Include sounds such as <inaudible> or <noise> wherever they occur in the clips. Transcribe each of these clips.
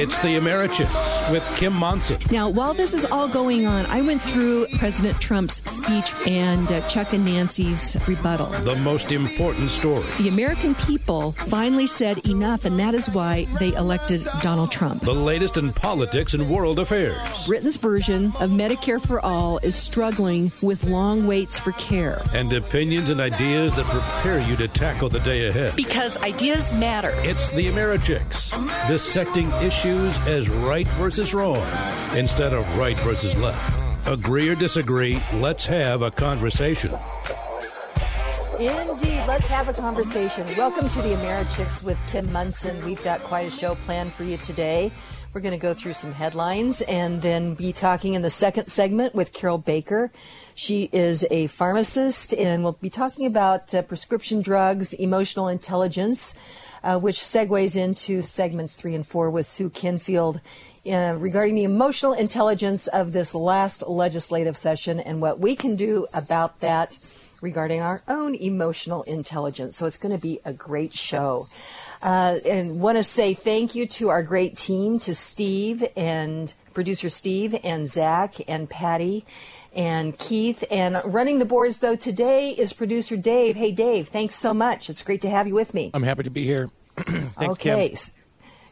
It's the Americhicks with Kim Monson. Now, while this is all going on, I went through President Trump's speech and uh, Chuck and Nancy's rebuttal. The most important story. The American people finally said enough, and that is why they elected Donald Trump. The latest in politics and world affairs. Britain's version of Medicare for All is struggling with long waits for care. And opinions and ideas that prepare you to tackle the day ahead. Because ideas matter. It's the Americhicks, dissecting issues as right versus wrong instead of right versus left. Agree or disagree, let's have a conversation. Indeed, let's have a conversation. Welcome to the Americhicks with Kim Monson. We've got quite a show planned for you today. We're going to go through some headlines and then be talking in the second segment with Carol Baker. She is a pharmacist and we'll be talking about uh, prescription drugs, emotional intelligence, uh, which segues into segments three and four with Sue Kenfield uh, regarding the emotional intelligence of this last legislative session and what we can do about that regarding our own emotional intelligence. So it's going to be a great show. Uh, and want to say thank you to our great team, to Steve and producer Steve and Zach and Patty and Keith. And running the boards, though, today is producer Dave. Hey, Dave, thanks so much. It's great to have you with me. I'm happy to be here. <clears throat> thanks, okay. Kim.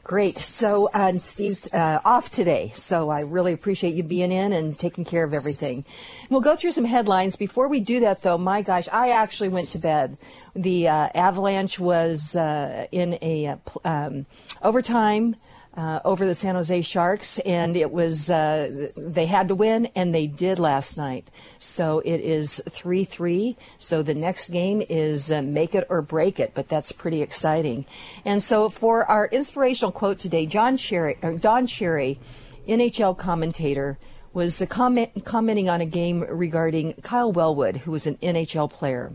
Great. So, uh, Steve's uh, off today, so I really appreciate you being in and taking care of everything. We'll go through some headlines. Before we do that, though, my gosh, I actually went to bed. The uh, Avalanche was uh, in a uh, um, overtime uh, over the San Jose Sharks, and it was uh, they had to win, and they did last night. So it is three three. So the next game is uh, make it or break it, but that's pretty exciting. And so for our inspirational quote today, John Sherry, Don Cherry, NHL commentator, was comment, commenting on a game regarding Kyle Wellwood, who was an NHL player.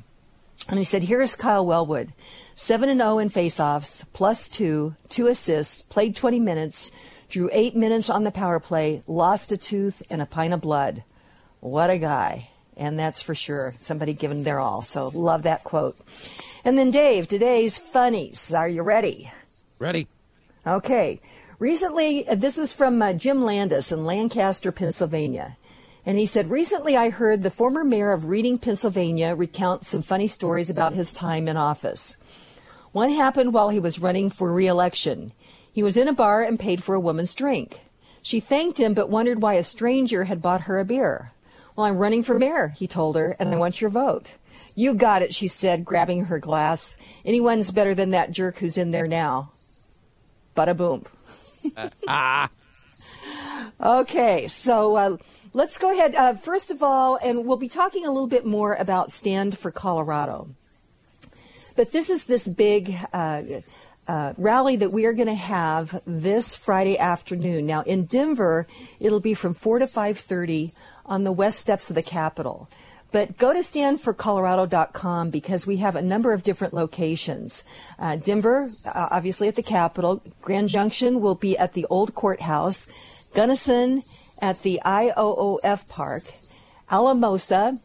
And he said, Here's Kyle Wellwood. 7 and 0 in faceoffs, plus two, two assists, played 20 minutes, drew eight minutes on the power play, lost a tooth and a pint of blood. What a guy. And that's for sure. Somebody giving their all. So love that quote. And then, Dave, today's funnies. Are you ready? Ready. Okay. Recently, uh, this is from uh, Jim Landis in Lancaster, Pennsylvania. And he said, Recently I heard the former mayor of Reading, Pennsylvania recount some funny stories about his time in office. One happened while he was running for reelection. He was in a bar and paid for a woman's drink. She thanked him but wondered why a stranger had bought her a beer. Well, I'm running for mayor, he told her, and I want your vote. You got it, she said, grabbing her glass. Anyone's better than that jerk who's in there now. Bada boom. <laughs> ah. Okay, so uh, let's go ahead. Uh, first of all, and we'll be talking a little bit more about Stand for Colorado. But this is this big uh, uh, rally that we are going to have this Friday afternoon. Now in Denver, it'll be from four to five thirty on the west steps of the Capitol. But go to standforcolorado.com because we have a number of different locations. Uh, Denver, uh, obviously at the Capitol. Grand Junction will be at the old courthouse. Gunnison at the IOOF Park. Alamosa,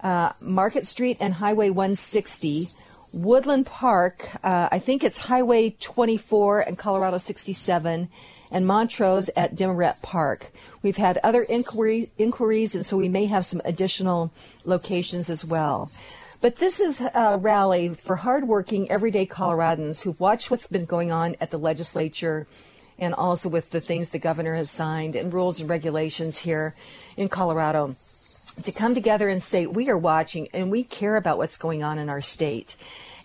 uh, Market Street and Highway 160. Woodland Park, uh, I think it's Highway 24 and Colorado 67, and Montrose at Demorette Park. We've had other inquiry, inquiries, and so we may have some additional locations as well. But this is a rally for hardworking, everyday Coloradans who've watched what's been going on at the legislature and also with the things the governor has signed and rules and regulations here in Colorado to come together and say, we are watching and we care about what's going on in our state.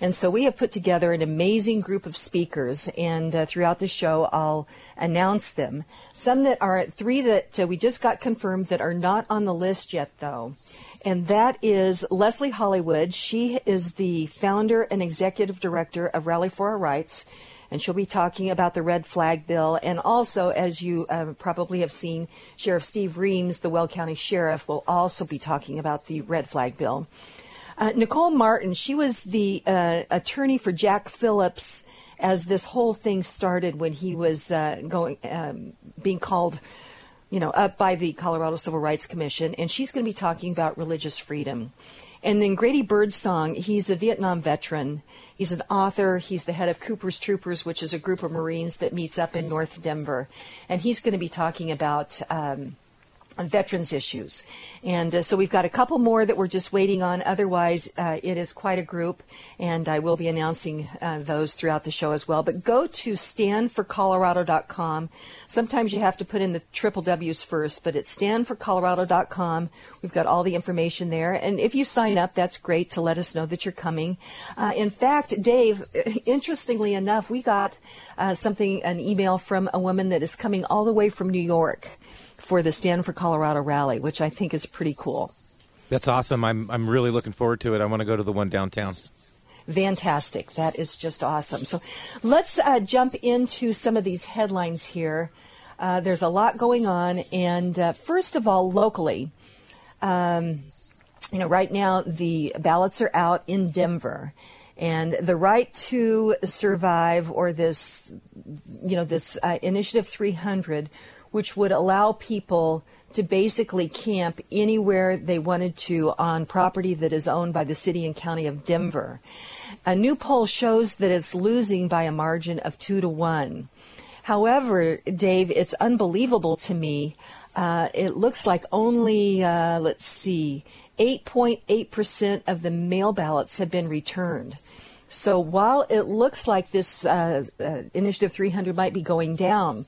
And so we have put together an amazing group of speakers, and uh, throughout the show, I'll announce them. Some that are three that uh, we just got confirmed that are not on the list yet, though. And that is Leslie Hollywood. She is the founder and executive director of Rally for Our Rights and she'll be talking about the red flag bill. And also, as you uh, probably have seen, Sheriff Steve Reams, the Weld County Sheriff, will also be talking about the red flag bill. Uh, Nicole Martin, she was the uh, attorney for Jack Phillips as this whole thing started when he was uh, going um, being called you know, up by the Colorado Civil Rights Commission, and she's going to be talking about religious freedom. And then Grady Birdsong, he's a Vietnam veteran. He's an author. He's the head of Cooper's Troopers, which is a group of Marines that meets up in North Denver. And he's going to be talking about. Um, veterans issues. And uh, so we've got a couple more that we're just waiting on. Otherwise, uh, it is quite a group, and I will be announcing uh, those throughout the show as well. But go to standforcolorado.com. Sometimes you have to put in the triple W's first, but it's standforcolorado.com. We've got all the information there. And if you sign up, that's great to let us know that you're coming. Uh, in fact, Dave, <laughs> interestingly enough, we got uh, something, an email from a woman that is coming all the way from New York for the Stand for Colorado rally, which I think is pretty cool. That's awesome. I'm I'm really looking forward to it. I want to go to the one downtown. Fantastic. That is just awesome. So let's uh, jump into some of these headlines here. Uh, there's a lot going on, and uh, first of all, locally, um, you know, right now the ballots are out in Denver, and the right to survive, or this, you know, this uh, Initiative 300 which would allow people to basically camp anywhere they wanted to on property that is owned by the city and county of Denver. A new poll shows that it's losing by a margin of two to one. However, Dave, it's unbelievable to me. Uh, it looks like only, uh, let's see, 8.8% of the mail ballots have been returned. So while it looks like this uh, uh Initiative 300 might be going down,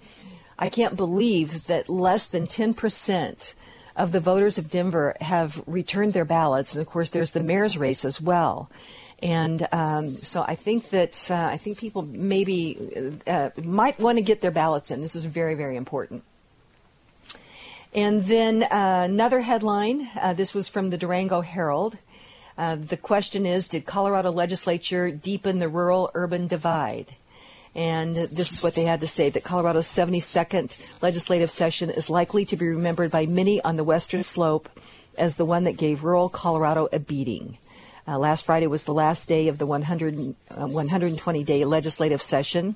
I can't believe that less than 10% of the voters of Denver have returned their ballots. And of course, there's the mayor's race as well. And um, so I think that uh, I think people maybe uh, might want to get their ballots in. This is very, very important. And then uh, another headline. Uh, this was from the Durango Herald. Uh, the question is: Did Colorado legislature deepen the rural-urban divide? And this is what they had to say that Colorado's 72nd legislative session is likely to be remembered by many on the western slope as the one that gave rural Colorado a beating. Uh, last Friday was the last day of the 100, uh, 120 day legislative session.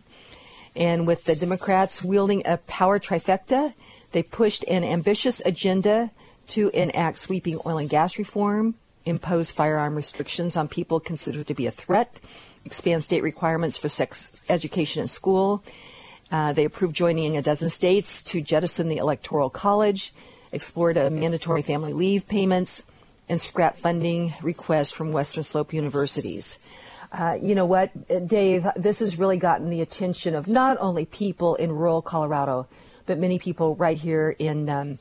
And with the Democrats wielding a power trifecta, they pushed an ambitious agenda to enact sweeping oil and gas reform, impose firearm restrictions on people considered to be a threat, expand state requirements for sex education in school. Uh, they approved joining a dozen states to jettison the Electoral College, explored a mandatory family leave payments, and scrap funding requests from Western Slope universities. Uh, you know what, Dave? This has really gotten the attention of not only people in rural Colorado, but many people right here in um,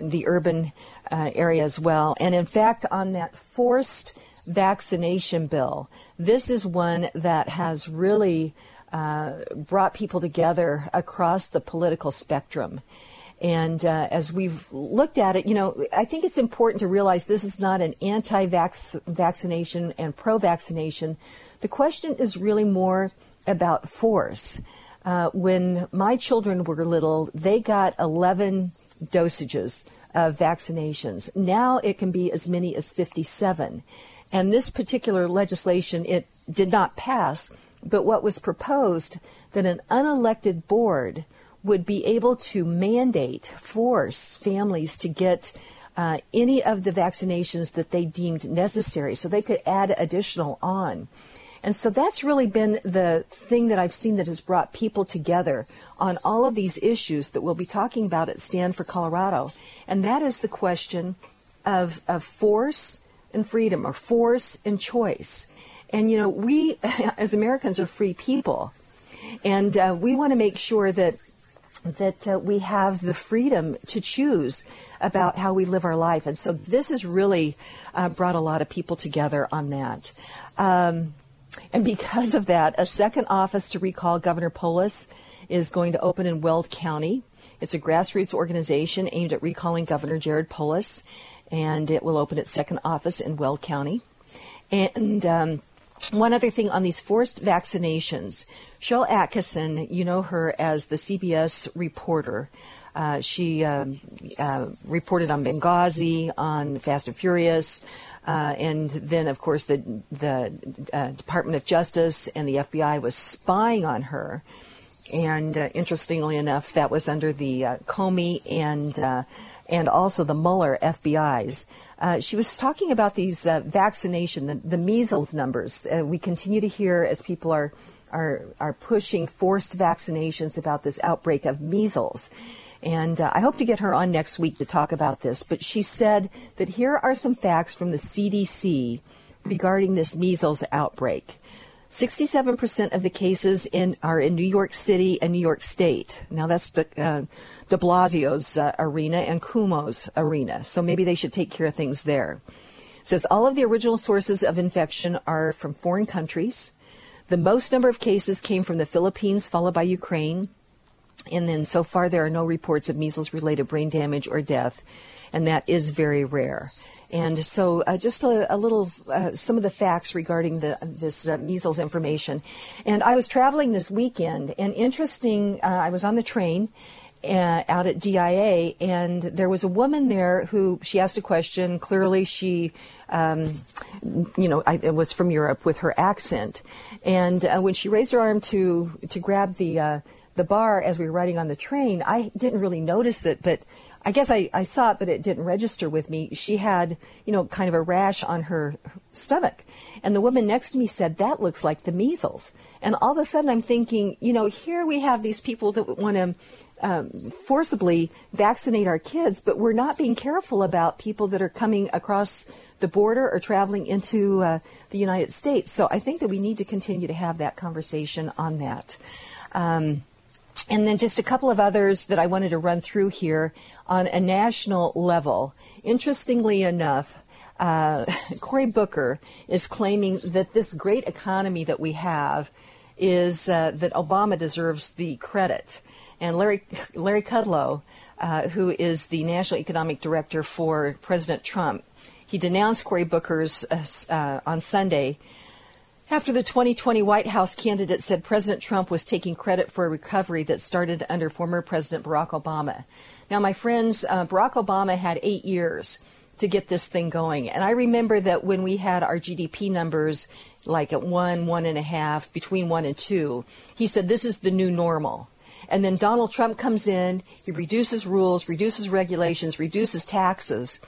the urban uh, area as well. And in fact, on that forced vaccination bill, this is one that has really uh, brought people together across the political spectrum. And uh, as we've looked at it, you know, I think it's important to realize this is not an anti vaccination and pro vaccination. The question is really more about force. Uh, when my children were little, they got 11 dosages of vaccinations. Now it can be as many as 57. And this particular legislation, it did not pass, but what was proposed that an unelected board would be able to mandate, force families to get uh, any of the vaccinations that they deemed necessary, so they could add additional on. And so that's really been the thing that I've seen that has brought people together on all of these issues that we'll be talking about at Stand for Colorado. And that is the question of, of force and freedom or force and choice. And, you know, we <laughs> as Americans are free people. And uh, we want to make sure that that uh, we have the freedom to choose about how we live our life. And so this has really uh, brought a lot of people together on that. Um, and because of that, a second office to recall Governor Polis is going to open in Weld County. It's a grassroots organization aimed at recalling Governor Jared Polis and it will open its second office in Weld County. And um, one other thing on these forced vaccinations, Sharyl Attkisson, you know her as the CBS reporter. Uh, she um, uh, reported on Benghazi, on Fast and Furious, uh, and then, of course, the the uh, Department of Justice and the FBI was spying on her. And uh, interestingly enough, that was under the uh, Comey and and also the Mueller FBI's. Uh, she was talking about these uh, vaccination, the, the, measles numbers. Uh, we continue to hear as people are, are, are pushing forced vaccinations about this outbreak of measles. And uh, I hope to get her on next week to talk about this. But she said that here are some facts from the CDC regarding this measles outbreak. 67% of the cases in, are in New York City and New York State. Now that's the, uh, de Blasio's uh, arena and Cuomo's arena. So maybe they should take care of things there. It says all of the original sources of infection are from foreign countries. The most number of cases came from the Philippines, followed by Ukraine. And then so far, there are no reports of measles related brain damage or death, and that is very rare. And so, uh, just a, a little, uh, some of the facts regarding the, this uh, measles information. And I was traveling this weekend, and interesting, uh, I was on the train, uh, out at DIA, and there was a woman there who she asked a question. Clearly, she, um, you know, I, it was from Europe with her accent. And uh, when she raised her arm to to grab the uh, the bar as we were riding on the train, I didn't really notice it, but I guess I, I saw it, but it didn't register with me. She had, you know, kind of a rash on her stomach. And the woman next to me said, That looks like the measles. And all of a sudden I'm thinking, you know, here we have these people that want to um, forcibly vaccinate our kids, but we're not being careful about people that are coming across the border or traveling into uh, the United States. So I think that we need to continue to have that conversation on that. Um, and then just a couple of others that I wanted to run through here on a national level. Interestingly enough, uh, <laughs> Cory Booker is claiming that this great economy that we have is uh, that Obama deserves the credit. And Larry, Larry Kudlow, uh, who is the National Economic Director for President Trump, he denounced Cory Booker's uh, uh, on Sunday after the 2020 White House candidate said President Trump was taking credit for a recovery that started under former President Barack Obama. Now, my friends, uh, Barack Obama had eight years to get this thing going. And I remember that when we had our GDP numbers like at one, one and a half, between one and two, he said this is the new normal. And then Donald Trump comes in, he reduces rules, reduces regulations, reduces taxes.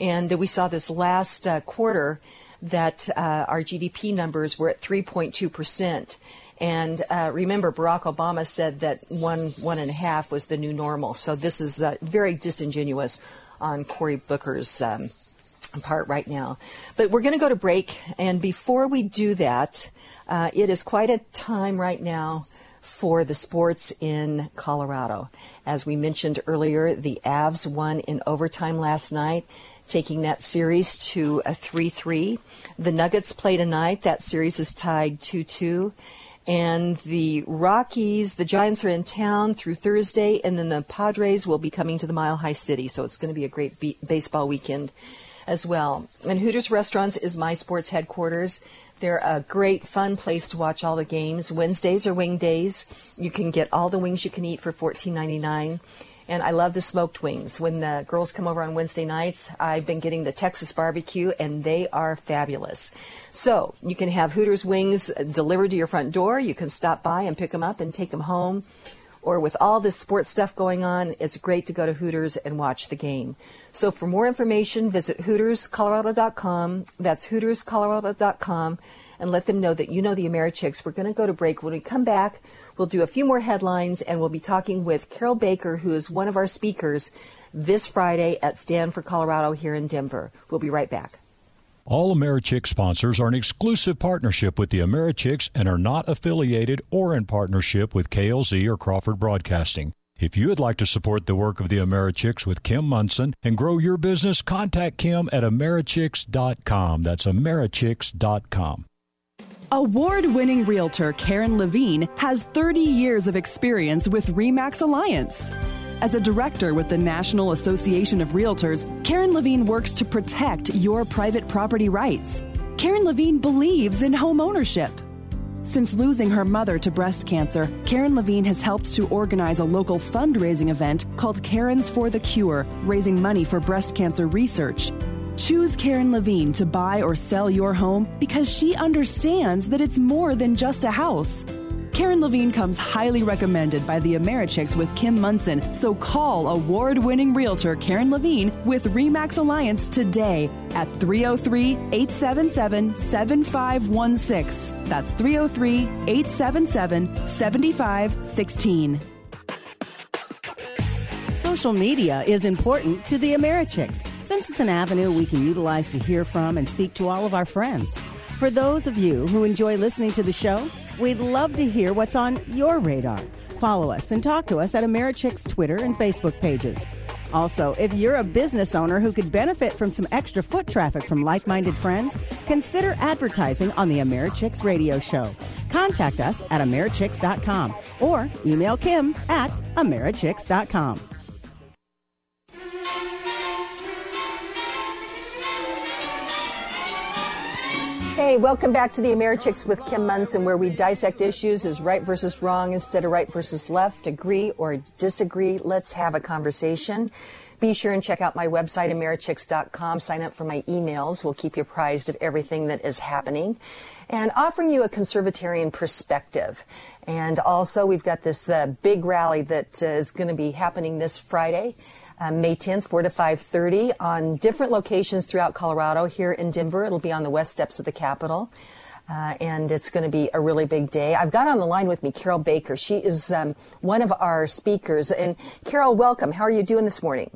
And we saw this last uh, quarter that uh, our GDP numbers were at 3.2%. And uh, remember, Barack Obama said that one, one and a half was the new normal. So this is uh, very disingenuous on Cory Booker's um, part right now. But we're going to go to break. And before we do that, uh, it is quite a time right now for the sports in Colorado. As we mentioned earlier, the Avs won in overtime last night, taking that series to a 3 3. The Nuggets play tonight. That series is tied 2 2. And the Rockies, the Giants are in town through Thursday, and then the Padres will be coming to the Mile High City. So it's going to be a great be- baseball weekend as well. And Hooters Restaurants is my sports headquarters. They're a great, fun place to watch all the games. Wednesdays are wing days. You can get all the wings you can eat for $14.99. And I love the smoked wings. When the girls come over on Wednesday nights, I've been getting the Texas barbecue, and they are fabulous. So you can have Hooters wings delivered to your front door. You can stop by and pick them up and take them home. Or with all this sports stuff going on, it's great to go to Hooters and watch the game. So for more information, visit HootersColorado.com. That's HootersColorado.com and let them know that you know the Americhicks. We're going to go to break. When we come back, we'll do a few more headlines and we'll be talking with Carol Baker, who is one of our speakers this Friday at Stand for Colorado here in Denver. We'll be right back. All Americhick sponsors are an exclusive partnership with the Americhicks and are not affiliated or in partnership with KLZ or Crawford Broadcasting. If you would like to support the work of the Americhicks with Kim Monson and grow your business, contact Kim at Americhicks.com. That's Americhicks.com. Award winning realtor Karen Levine has 30 years of experience with REMAX Alliance. As a director with the National Association of Realtors, Karen Levine works to protect your private property rights. Karen Levine believes in home ownership since losing her mother to breast cancer, Karen Levine has helped to organize a local fundraising event called Karen's for the Cure, raising money for breast cancer research. Choose Karen Levine to buy or sell your home because she understands that it's more than just a house. Karen Levine comes highly recommended by the Americhicks with Kim Monson. so call award winning realtor Karen Levine with REMAX Alliance today at 303 877 7516. That's 303 877 7516. Social media is important to the Americhicks since it's an avenue we can utilize to hear from and speak to all of our friends. For those of you who enjoy listening to the show, we'd love to hear what's on your radar. Follow us and talk to us at Americhicks Twitter and Facebook pages. Also, if you're a business owner who could benefit from some extra foot traffic from like minded friends, consider advertising on the Americhicks radio show. Contact us at Americhicks.com or email Kim at Americhicks.com. Hey, welcome back to the Americhicks with Kim Monson, where we dissect issues as right versus wrong instead of right versus left, agree or disagree. Let's have a conversation. Be sure and check out my website, Americhicks.com. Sign up for my emails. We'll keep you apprised of everything that is happening and offering you a conservatarian perspective. And also, we've got this uh, big rally that uh, is going to be happening this Friday uh, May 10th, 4 to 5.30 on different locations throughout Colorado. Here in Denver, it'll be on the west steps of the Capitol. Uh, and it's going to be a really big day. I've got on the line with me Carol Baker. She is um, one of our speakers. And Carol, welcome. How are you doing this morning?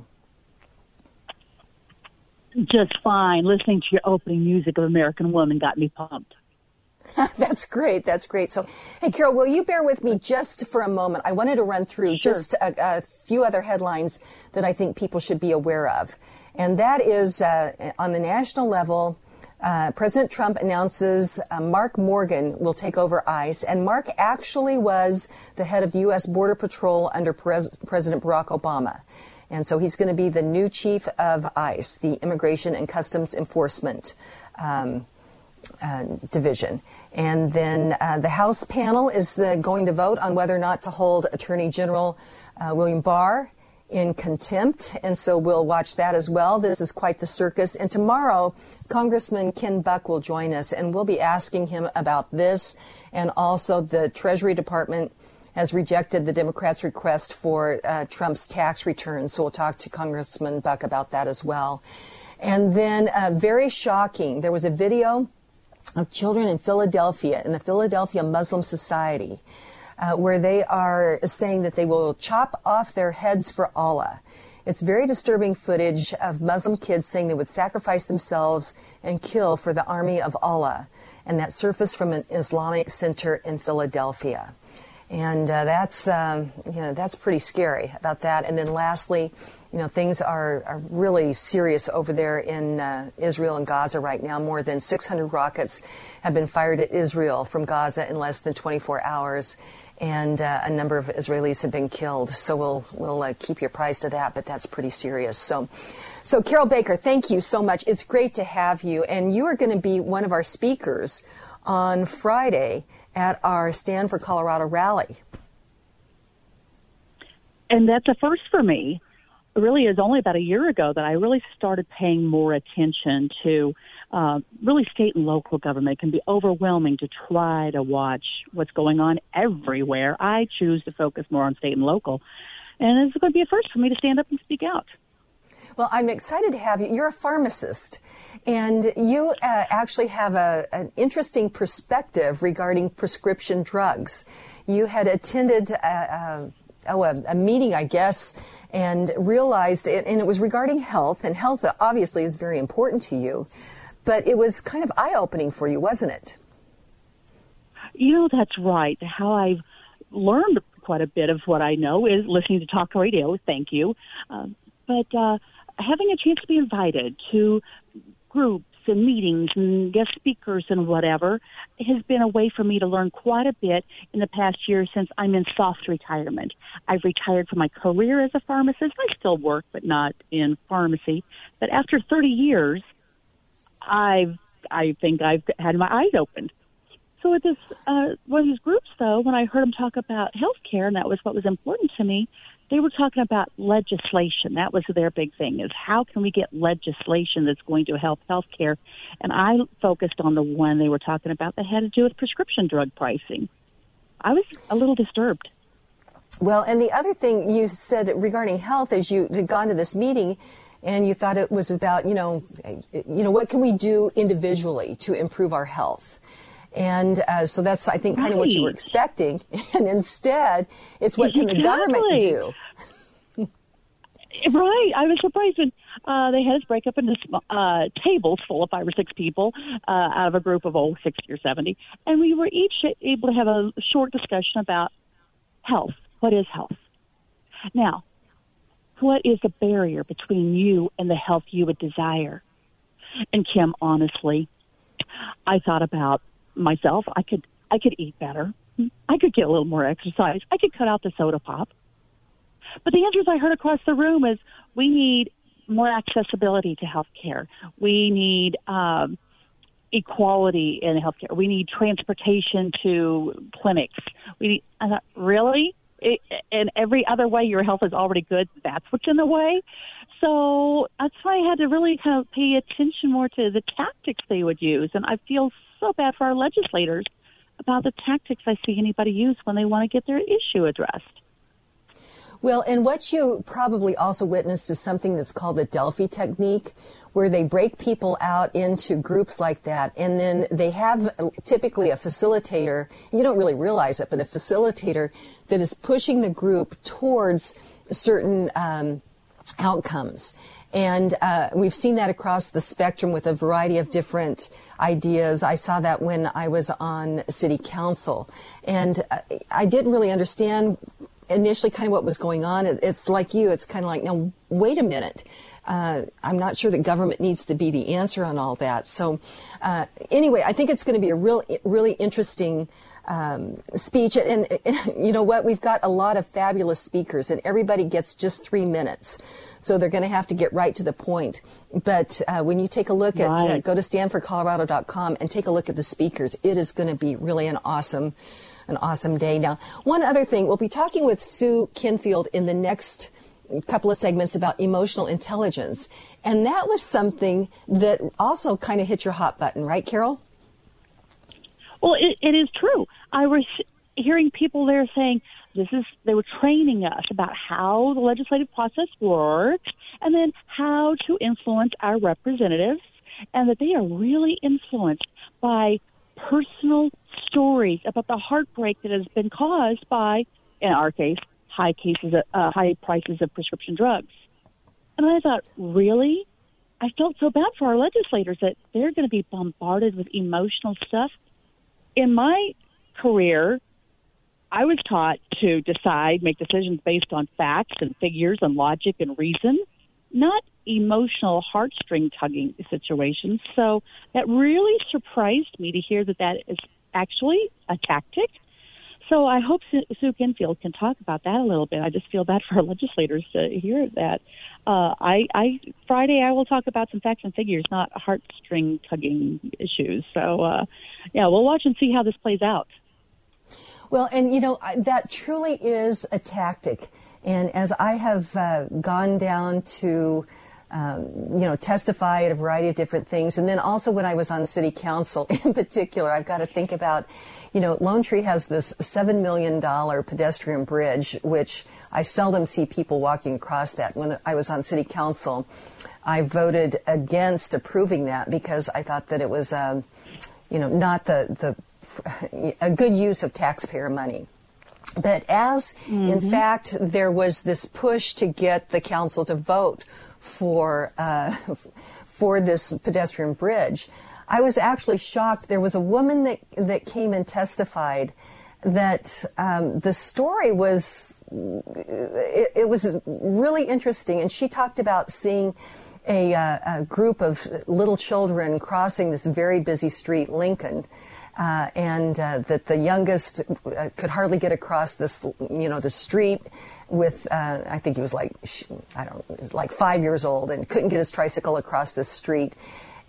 Just fine. Listening to your opening music of American Woman got me pumped. <laughs> That's great. That's great. So, hey, Carol, will you bear with me just for a moment? I wanted to run through sure. just a, a, few other headlines that I think people should be aware of. And that is uh, on the national level, uh, President Trump announces uh, Mark Morgan will take over ICE. And Mark actually was the head of the U.S. Border Patrol under Pres- President Barack Obama. And so he's going to be the new chief of ICE, the Immigration and Customs Enforcement um, uh, Division. And then uh, the House panel is uh, going to vote on whether or not to hold Attorney General uh, William Barr in contempt. And so we'll watch that as well. This is quite the circus. And tomorrow, Congressman Ken Buck will join us, and we'll be asking him about this. And also, the Treasury Department has rejected the Democrats' request for uh, Trump's tax returns. So we'll talk to Congressman Buck about that as well. And then, uh, very shocking, there was a video of children in Philadelphia, in the Philadelphia Muslim Society, uh, where they are saying that they will chop off their heads for Allah. It's very disturbing footage of Muslim kids saying they would sacrifice themselves and kill for the army of Allah. And that surfaced from an Islamic center in Philadelphia. And uh, that's, um, you know, that's pretty scary about that. And then lastly, you know, things are, are really serious over there in uh, Israel and Gaza right now. More than 600 rockets have been fired at Israel from Gaza in less than 24 hours, and uh, a number of Israelis have been killed. So we'll we'll uh, keep you apprised of that, but that's pretty serious. So. So, Carol Baker, thank you so much. It's great to have you. And you are going to be one of our speakers on Friday at our Stand for Colorado rally. And that's a first for me really is only about a year ago that I really started paying more attention to uh, really state and local government. It can be overwhelming to try to watch what's going on everywhere. I choose to focus more on state and local. And it's going to be a first for me to stand up and speak out. Well, I'm excited to have you. You're a pharmacist, and you uh, actually have a, an interesting perspective regarding prescription drugs. You had attended a, a, oh, a, a meeting, I guess, and realized it, and it was regarding health, and health obviously is very important to you, but it was kind of eye opening for you, wasn't it? You know, that's right. How I've learned quite a bit of what I know is listening to talk radio. Thank you. Uh, but uh, having a chance to be invited to groups and meetings and guest speakers and whatever has been a way for me to learn quite a bit in the past year since I'm in soft retirement. I've retired from my career as a pharmacist. I still work, but not in pharmacy. But after 30 years, I've I think I've had my eyes opened. So at this uh, one of these groups, though, when I heard them talk about healthcare, and that was what was important to me, they were talking about legislation. That was their big thing: is how can we get legislation that's going to help healthcare? And I focused on the one they were talking about that had to do with prescription drug pricing. I was a little disturbed. Well, and the other thing you said regarding health is you had gone to this meeting and you thought it was about, you know, you know, what can we do individually to improve our health? And uh, so that's, I think, kind right. of what you were expecting. <laughs> And instead, it's what exactly. can the government do? <laughs> Right. I was surprised when uh, they had us break up into uh, tables full of five or six people uh, out of a group of, oh, 60 or 70. And we were each able to have a short discussion about health. What is health? Now, what is the barrier between you and the health you would desire? And Kim, honestly, I thought about myself. I could I could eat better. I could get a little more exercise. I could cut out the soda pop. But the answers I heard across the room is we need more accessibility to health care. We need um, equality in healthcare. We need transportation to clinics. We need, I thought, really? It, and every other way your health is already good, that's what's in the way. So that's why I had to really kind of pay attention more to the tactics they would use. And I feel so bad for our legislators about the tactics I see anybody use when they want to get their issue addressed. Well, and what you probably also witnessed is something that's called the Delphi technique, where they break people out into groups like that, and then they have typically a facilitator. You don't really realize it, but a facilitator that is pushing the group towards certain um, outcomes. And uh, we've seen that across the spectrum with a variety of different ideas. I saw that when I was on city council. And uh, I didn't really understand initially kind of what was going on. It's like you, it's kind of like, now, wait a minute. Uh, I'm not sure that government needs to be the answer on all that. So, uh, anyway, I think it's going to be a real, really interesting um, speech. And, and, <laughs> you know what? We've got a lot of fabulous speakers, and everybody gets just three minutes. So they're going to have to get right to the point. But uh, when you take a look right. at, uh, go to standforcolorado.com and take a look at the speakers, it is going to be really an awesome an awesome day. Now, one other thing, we'll be talking with Sue Kenfield in the next couple of segments about emotional intelligence. And that was something that also kind of hit your hot button, right, Carol? Well, it, it is true. I was hearing people there saying this is they were training us about how the legislative process works and then how to influence our representatives and that they are really influenced by personal stories about the heartbreak that has been caused by, in our case, high cases, of, uh, high prices of prescription drugs. And I thought, really? I felt so bad for our legislators that they're going to be bombarded with emotional stuff. In my career, I was taught to decide, make decisions based on facts and figures and logic and reason, not emotional heartstring tugging situations. So that really surprised me to hear that that is actually a tactic. So I hope Sue Kenfield can talk about that a little bit. I just feel bad for our <laughs> legislators to hear that. Uh, I, I Friday I will talk about some facts and figures, not heartstring tugging issues. So uh, yeah, we'll watch and see how this plays out. Well, and you know that truly is a tactic. And as I have uh, gone down to um, you know, testify at a variety of different things. And then also when I was on city council <laughs> in particular, I've got to think about, you know, Lone Tree has this $7 million pedestrian bridge, which I seldom see people walking across that. When I was on city council, I voted against approving that because I thought that it was, um, you know, not the, the, a good use of taxpayer money. But as, mm-hmm. in fact, there was this push to get the council to vote for uh, <laughs> for this pedestrian bridge. I was actually shocked. There was a woman that that came and testified that um, the story was it, it, was really interesting, and she talked about seeing. A, uh, a group of little children crossing this very busy street, Lincoln, uh, and uh, that the youngest uh, could hardly get across this, you know, the street with uh, I think he was like I don't like five years old and couldn't get his tricycle across the street.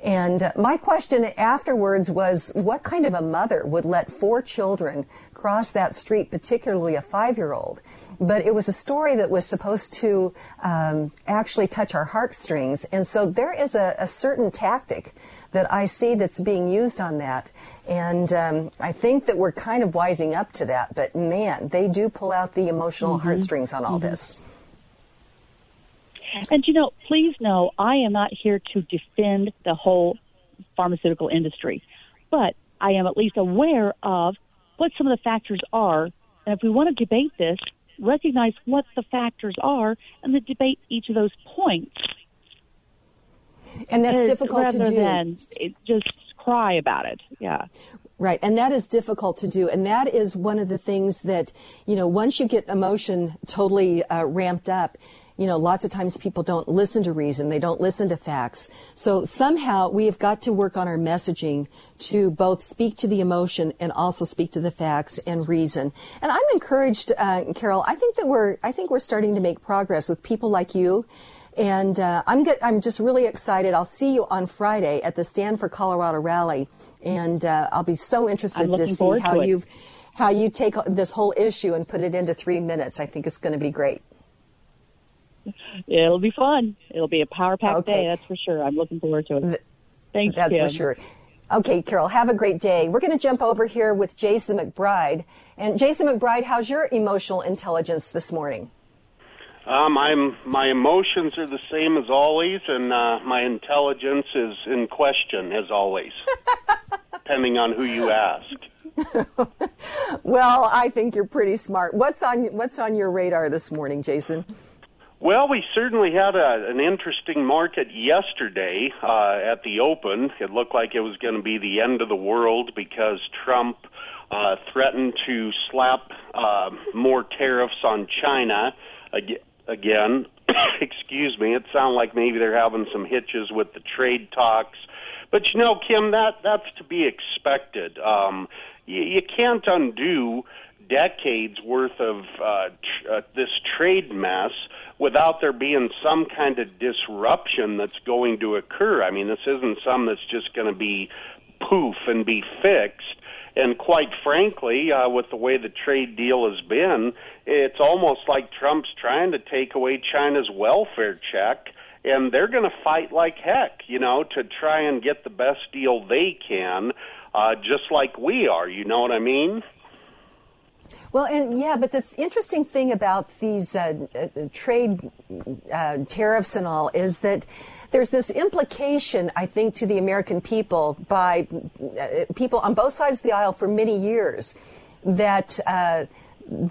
And uh, my question afterwards was, what kind of a mother would let four children cross that street, particularly a five-year-old? But it was a story that was supposed to um, actually touch our heartstrings, and so there is a, a certain tactic that I see that's being used on that. And um, I think that we're kind of wising up to that. But man, they do pull out the emotional mm-hmm. heartstrings on all mm-hmm. this. And you know, please know I am not here to defend the whole pharmaceutical industry, but I am at least aware of what some of the factors are. And if we want to debate this, recognize what the factors are and then debate each of those points. And that's difficult rather to do. Than just cry about it. Yeah. Right. And that is difficult to do. And that is one of the things that, you know, once you get emotion totally uh, ramped up, you know, lots of times people don't listen to reason. They don't listen to facts. So somehow we have got to work on our messaging to both speak to the emotion and also speak to the facts and reason. And I'm encouraged, uh, Carol. I think that we're, I think we're starting to make progress with people like you. And uh, I'm get, I'm just really excited. I'll see you on Friday at the Stand for Colorado rally, and uh, I'll be so interested to see how you how you take this whole issue and put it into three minutes. I think it's going to be great. It'll be fun. It'll be a power packed okay. day, that's for sure. I'm looking forward to it. Thanks, That's Kim. for sure. Okay, Carol, have a great day. We're going to jump over here with Jason McBride. And Jason McBride, how's your emotional intelligence this morning? Um, I'm my emotions are the same as always, and uh, my intelligence is in question as always, <laughs> depending on who you ask. <laughs> well, I think you're pretty smart. What's on What's on your radar this morning, Jason? Well, we certainly had a, an interesting market yesterday uh, at the open. It looked like it was going to be the end of the world because Trump uh, threatened to slap uh, more tariffs on China again. <coughs> Excuse me. It sounds like maybe they're having some hitches with the trade talks. But you know, Kim, that that's to be expected. Um, you, you can't undo decades worth of uh, tr- uh, this trade mess without there being some kind of disruption that's going to occur. I mean, this isn't some that's just going to be poof and be fixed. And quite frankly, uh, with the way the trade deal has been, it's almost like Trump's trying to take away China's welfare check, and they're going to fight like heck, you know, to try and get the best deal they can, uh, just like we are. You know what I mean? Well, and yeah, but the interesting thing about these uh, uh, trade uh, tariffs and all is that there's this implication, I think, to the American people by uh, people on both sides of the aisle for many years that. Uh,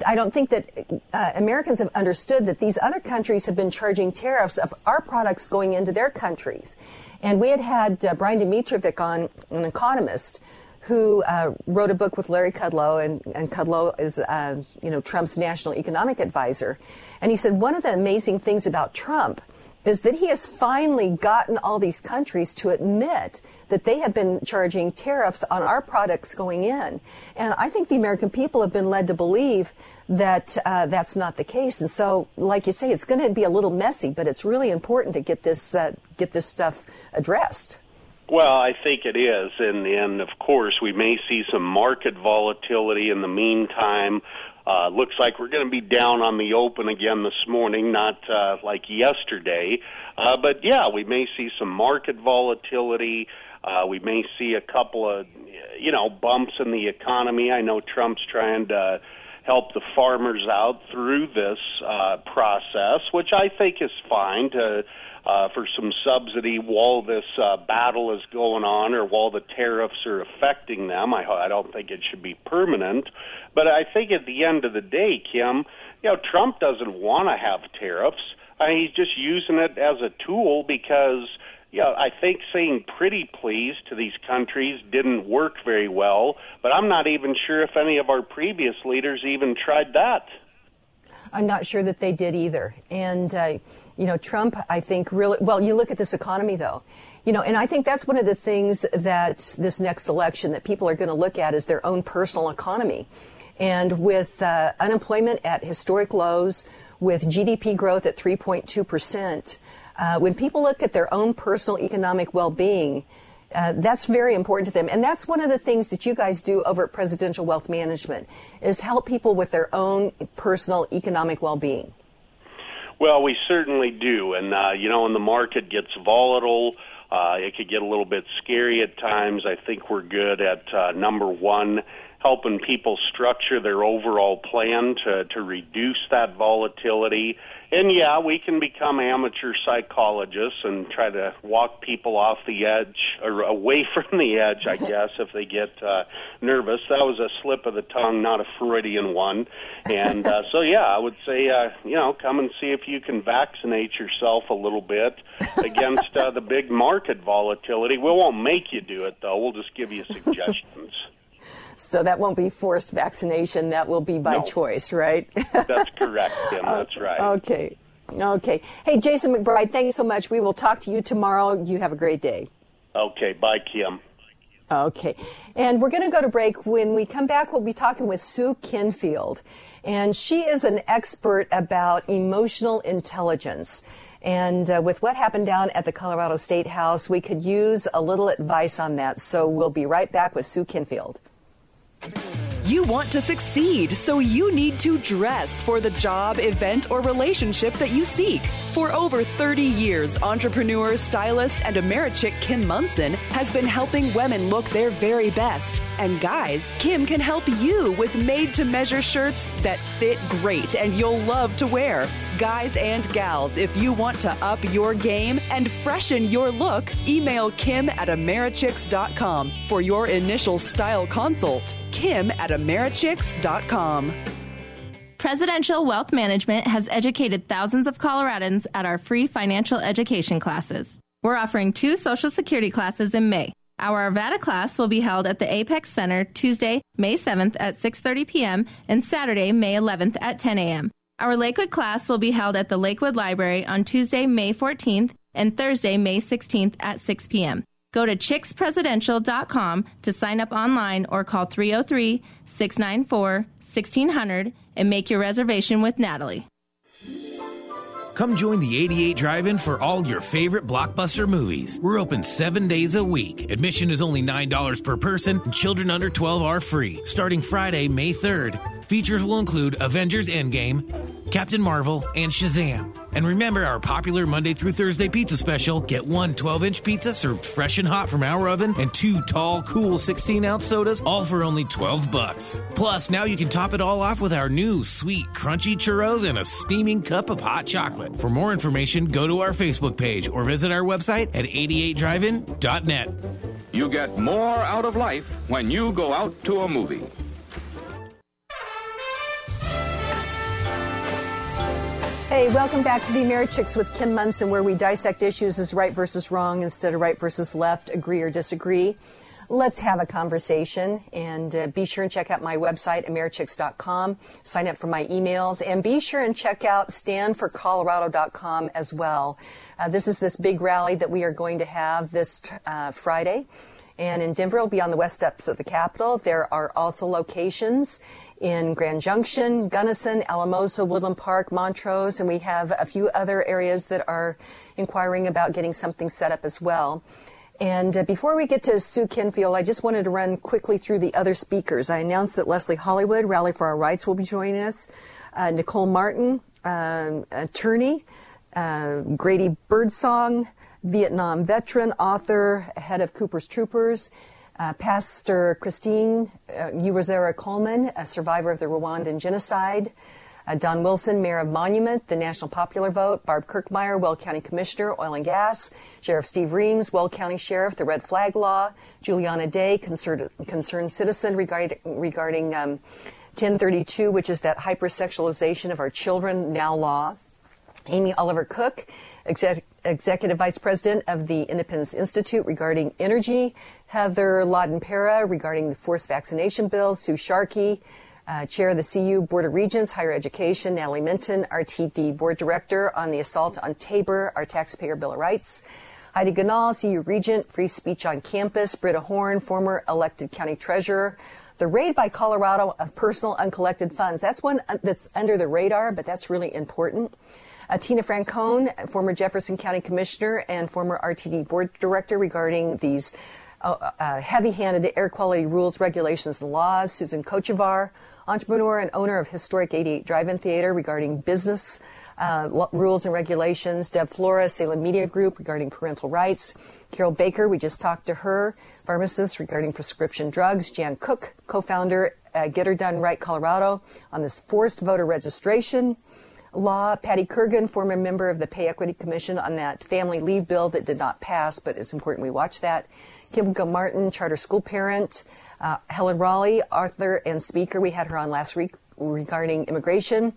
I don't think that uh, Americans have understood that these other countries have been charging tariffs of our products going into their countries. And we had had Brian Domitrovic on, an economist, who uh, wrote a book with Larry Kudlow, and, and Kudlow is, uh, you know, Trump's national economic advisor. And he said one of the amazing things about Trump is that he has finally gotten all these countries to admit that they have been charging tariffs on our products going in. And I think the American people have been led to believe that uh, that's not the case. And so, like you say, it's going to be a little messy, but it's really important to get this uh, get this stuff addressed. Well, I think it is, and and of course we may see some market volatility in the meantime. Uh, looks like we're going to be down on the open again this morning, not uh, like yesterday, uh, but yeah, we may see some market volatility. Uh, we may see a couple of you know bumps in the economy. I know Trump's trying to help the farmers out through this uh, process, which I think is fine to uh, for some subsidy while this uh, battle is going on or while the tariffs are affecting them. I, I don't think it should be permanent. But I think at the end of the day, Kim, you know, Trump doesn't want to have tariffs. I mean, he's just using it as a tool because, you know, I think saying pretty please to these countries didn't work very well. But I'm not even sure if any of our previous leaders even tried that. I'm not sure that they did either. And, uh, you know, Trump, I think, really, well, you look at this economy, though. You know, and I think that's one of the things that this next election that people are going to look at is their own personal economy. And with uh, unemployment at historic lows, with GDP growth at 3.2%, uh, when people look at their own personal economic well-being, uh, that's very important to them. And that's one of the things that you guys do over at Presidential Wealth Management is help people with their own personal economic well-being. Well, we certainly do, and uh, you know, when the market gets volatile, Uh, it could get a little bit scary at times. I think we're good at uh, number one, helping people structure their overall plan to, to reduce that volatility. And yeah, we can become amateur psychologists and try to walk people off the edge or away <laughs> from the edge, I <laughs> guess, if they get uh, nervous. That was a slip of the tongue, not a Freudian one. And uh, so, yeah, I would say, uh, you know, come and see if you can vaccinate yourself a little bit against uh, the big market volatility. We won't make you do it, though. We'll just give you <laughs> suggestions. So that won't be forced vaccination. That will be by No. choice, right? That's <laughs> correct, Kim. That's right. okay. Okay. Hey, Jason McBride, thanks so much. We will talk to you tomorrow. You have a great day. Okay, bye, Kim. Okay. And we're going to go to break. When we come back, we'll be talking with Sue Kenfield. And she is an expert about emotional intelligence. And uh, with what happened down at the Colorado State House, we could use a little advice on that. So we'll be right back with Sue Kenfield. You want to succeed, so you need to dress for the job, event, or relationship that you seek. For over 30 years, entrepreneur, stylist, and Americhick Kim Monson has been helping women look their very best. And guys, Kim can help you with made to measure shirts that fit great and you'll love to wear. Guys and gals, if you want to up your game and freshen your look, email Kim at Americhicks.com for your initial style consult. Kim at Americhicks.com. Presidential Wealth Management has educated thousands of Coloradans at our free financial education classes. We're offering two Social Security classes in May. Our Arvada class will be held at the Apex Center Tuesday, May 7th at 6:30 p.m. and Saturday, May 11th at 10 a.m. Our Lakewood class will be held at the Lakewood Library on Tuesday, May 14th and Thursday, May 16th at 6 p.m. Go to chickspresidential.com to sign up online or call 303 694 1600 and make your reservation with Natalie. Come join the 88 Drive In for all your favorite blockbuster movies. We're open seven days a week. Admission is only $9 per person, and children under 12 are free. Starting Friday, May 3rd. Features will include Avengers Endgame, Captain Marvel, and Shazam. And remember our popular Monday through Thursday pizza special. Get one 12 inch pizza served fresh and hot from our oven, and two tall, cool 16 ounce sodas, all for only 12 bucks. Plus, now you can top it all off with our new sweet, crunchy churros and a steaming cup of hot chocolate. For more information, go to our Facebook page or visit our website at 88drivein.net. You get more out of life when you go out to a movie. Hey, welcome back to the Americhicks with Kim Monson, where we dissect issues as right versus wrong instead of right versus left, agree or disagree. Let's have a conversation and uh, be sure and check out my website, americhicks.com. Sign up for my emails and be sure and check out standforcolorado.com as well. Uh, this is this big rally that we are going to have this uh, Friday. And in Denver, it'll be on the west steps of the Capitol. There are also locations in Grand Junction, Gunnison, Alamosa, Woodland Park, Montrose, and we have a few other areas that are inquiring about getting something set up as well. And uh, before we get to Sue Kenfield, I just wanted to run quickly through the other speakers. I announced that Leslie Hollywood, Rally for Our Rights, will be joining us. Uh, Nicole Martin, um, attorney, uh, Grady Birdsong, Vietnam veteran, author, head of Cooper's Troopers, uh, Pastor Christine uh, Uwazera Coleman, a survivor of the Rwandan genocide, uh, Don Wilson, Mayor of Monument, the National Popular Vote, Barb Kirkmeyer, Weld County Commissioner, Oil and Gas, Sheriff Steve Reams, Weld County Sheriff, the Red Flag Law, Juliana Day, concerned, concerned citizen regarding, regarding um, 1032, which is that hypersexualization of our children now law, Amy Oliver Cooke, exec- Executive Vice President of the Independence Institute regarding energy, Heather Loden-Para regarding the forced vaccination bill, Sue Sharkey, uh, Chair of the CU Board of Regents, Higher Education, Natalie Menten, RTD Board Director on the assault on Tabor, our taxpayer bill of rights, Heidi Ganahl, CU Regent, Free Speech on Campus, Britta Horn, former elected county treasurer, the raid by Colorado of personal uncollected funds. That's one that's under the radar, but that's really important. Uh, Tina Francone, former Jefferson County Commissioner and former RTD Board Director regarding these uh, uh, heavy-handed air quality rules, regulations, and laws. Susan Kochevar, entrepreneur and owner of historic 88 Drive-In Theater regarding business uh, rules and regulations. Deb Flora, Salem Media Group regarding parental rights. Carol Baker, we just talked to her, pharmacist regarding prescription drugs. Jan Cook, co-founder at Get Her Done Right Colorado on this forced voter registration law. Patty Kurgan, former member of the Pay Equity Commission on that family leave bill that did not pass, but it's important we watch that. Kim Martin, charter school parent. Uh, Helen Raleigh, author and speaker. We had her on last week regarding immigration.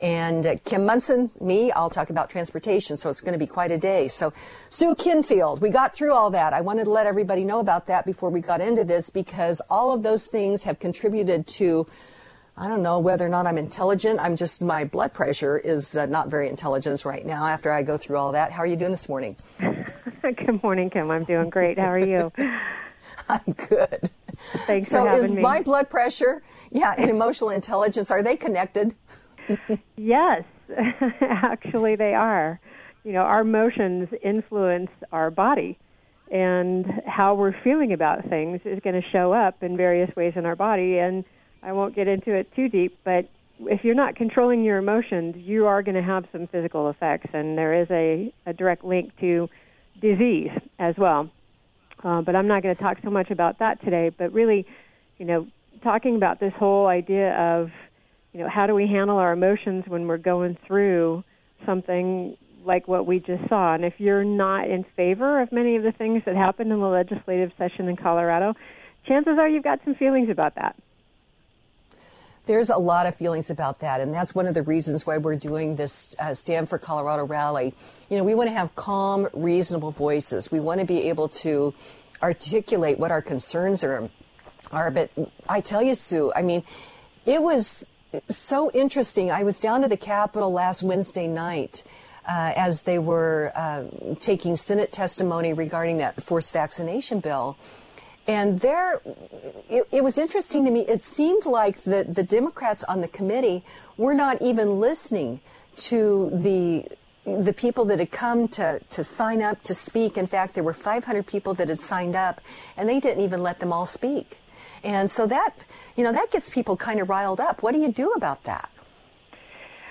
And uh, Kim Monson, me, I'll talk about transportation, so it's going to be quite a day. So, Sue Kenfield, we got through all that. I wanted to let everybody know about that before we got into this because all of those things have contributed to, I don't know whether or not I'm intelligent. I'm just, my blood pressure is uh, not very intelligent right now after I go through all that. How are you doing this morning? <laughs> Good morning, Kim. I'm doing great. How are you? <laughs> I'm good. Thanks so for having me. So is my blood pressure, yeah, and emotional intelligence, are they connected? <laughs> yes, actually they are. You know, our emotions influence our body, and how we're feeling about things is going to show up in various ways in our body. And I won't get into it too deep, but if you're not controlling your emotions, you are going to have some physical effects, and there is a, a direct link to disease as well. Uh, but I'm not going to talk so much about that today. But really, you know, talking about this whole idea of you know, how do we handle our emotions when we're going through something like what we just saw? And if you're not in favor of many of the things that happened in the legislative session in Colorado, chances are you've got some feelings about that. There's a lot of feelings about that, and that's one of the reasons why we're doing this uh, Colorado rally. You know, we want to have calm, reasonable voices. We want to be able to articulate what our concerns are. Are, but I tell you, Sue, I mean, it was so interesting. I was down to the Capitol last Wednesday night uh, as they were uh, taking Senate testimony regarding that forced vaccination bill. And there, it, it, was interesting to me. It seemed like the, the Democrats on the committee were not even listening to the the people that had come to, to sign up to speak. In fact, there were 500 people that had signed up, and they didn't even let them all speak. And so that you know, that gets people kind of riled up. What do you do about that?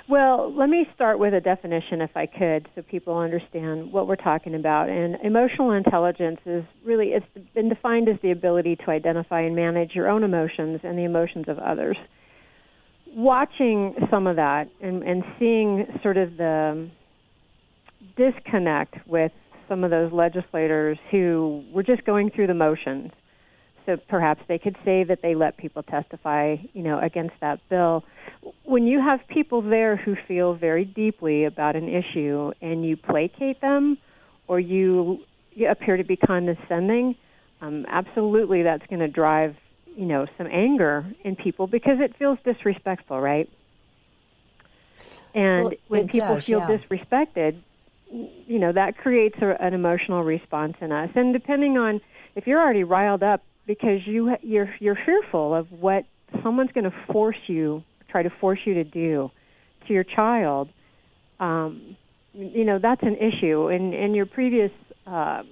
Well, let me start with a definition, if I could, so people understand what we're talking about. And emotional intelligence is really it's been defined as the ability to identify and manage your own emotions and the emotions of others. Watching some of that and, and seeing sort of the disconnect with some of those legislators who were just going through the motions so perhaps they could say that they let people testify, you know, against that bill. When you have people there who feel very deeply about an issue and you placate them or you, you appear to be condescending, um, absolutely that's going to drive, you know, some anger in people because it feels disrespectful, right? And well, when people does, feel yeah. disrespected, you know, that creates a, an emotional response in us. And depending on if you're already riled up because you you're you're fearful of what someone's going to force you try to force you to do to your child. Um you know that's an issue. In in your previous uh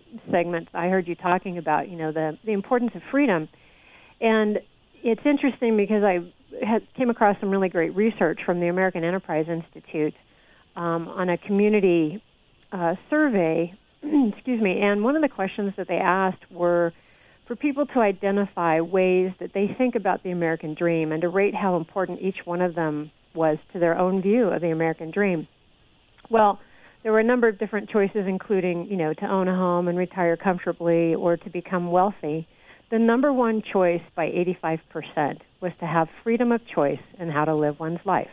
i heard you talking about you know the the importance of freedom. And it's interesting because i had came across some really great research from the american enterprise institute um, on a community uh, survey. <clears throat> Excuse me. And one of the questions that they asked were for people to identify ways that they think about the American dream and to rate how important each one of them was to their own view of the American dream. Well, there were a number of different choices, including, you know, to own a home and retire comfortably or to become wealthy. The number one choice by 85% was to have freedom of choice in how to live one's life.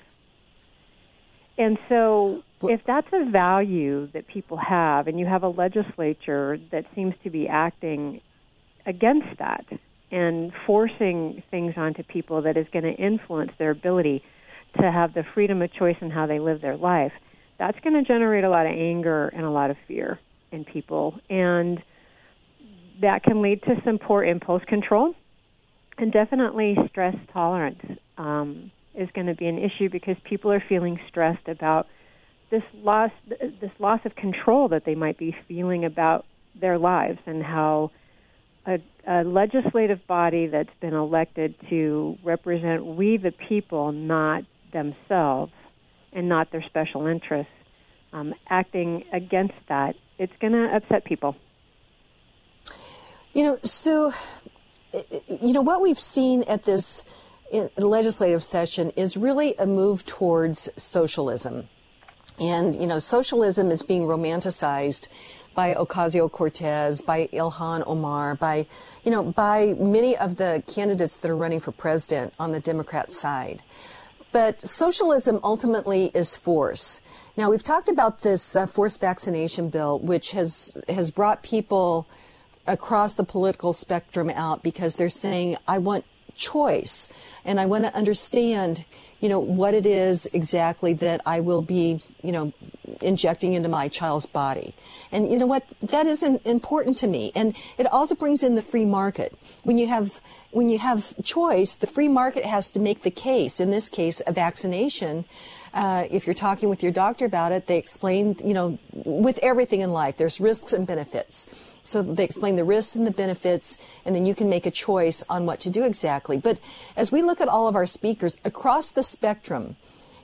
And so, if that's a value that people have, and you have a legislature that seems to be acting against that and forcing things onto people that is going to influence their ability to have the freedom of choice in how they live their life, that's going to generate a lot of anger and a lot of fear in people. And that can lead to some poor impulse control and definitely stress tolerance um, is going to be an issue because people are feeling stressed about this loss this loss of control that they might be feeling about their lives and how a, a legislative body that's been elected to represent we the people, not themselves and not their special interests, um, acting against that, it's going to upset people. You know, Sue, you know, what we've seen at this legislative session is really a move towards socialism. And, you know, socialism is being romanticized by Ocasio Cortez, by Ilhan Omar, by, you know, by many of the candidates that are running for president on the Democrat side. But socialism ultimately is force. Now, we've talked about this uh, forced vaccination bill, which has, has brought people across the political spectrum out because they're saying, I want choice and I want to understand, you know, what it is exactly that I will be, you know, injecting into my child's body. And you know what? That is important to me. And it also brings in the free market. When you have when you have choice, the free market has to make the case. In this case, a vaccination. Uh, if you're talking with your doctor about it, they explain, you know, with everything in life, there's risks and benefits. So they explain the risks and the benefits, and then you can make a choice on what to do exactly. But as we look at all of our speakers across the spectrum,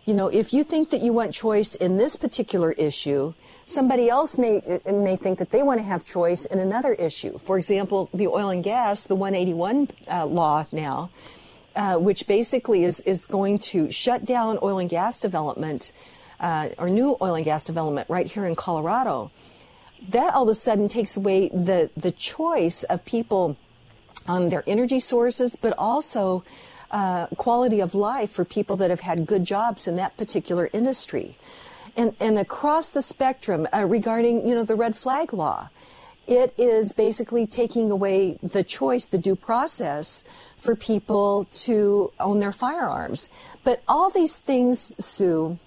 you know, if you think that you want choice in this particular issue, somebody else may may think that they want to have choice in another issue. For example, the oil and gas, the 181 uh, law now, uh, which basically is is going to shut down oil and gas development uh, or new oil and gas development right here in Colorado that all of a sudden takes away the, the choice of people on their energy sources, but also uh, quality of life for people that have had good jobs in that particular industry. And, and across the spectrum uh, regarding, you know, the red flag law, it is basically taking away the choice, the due process for people to own their firearms. But all these things, Sue,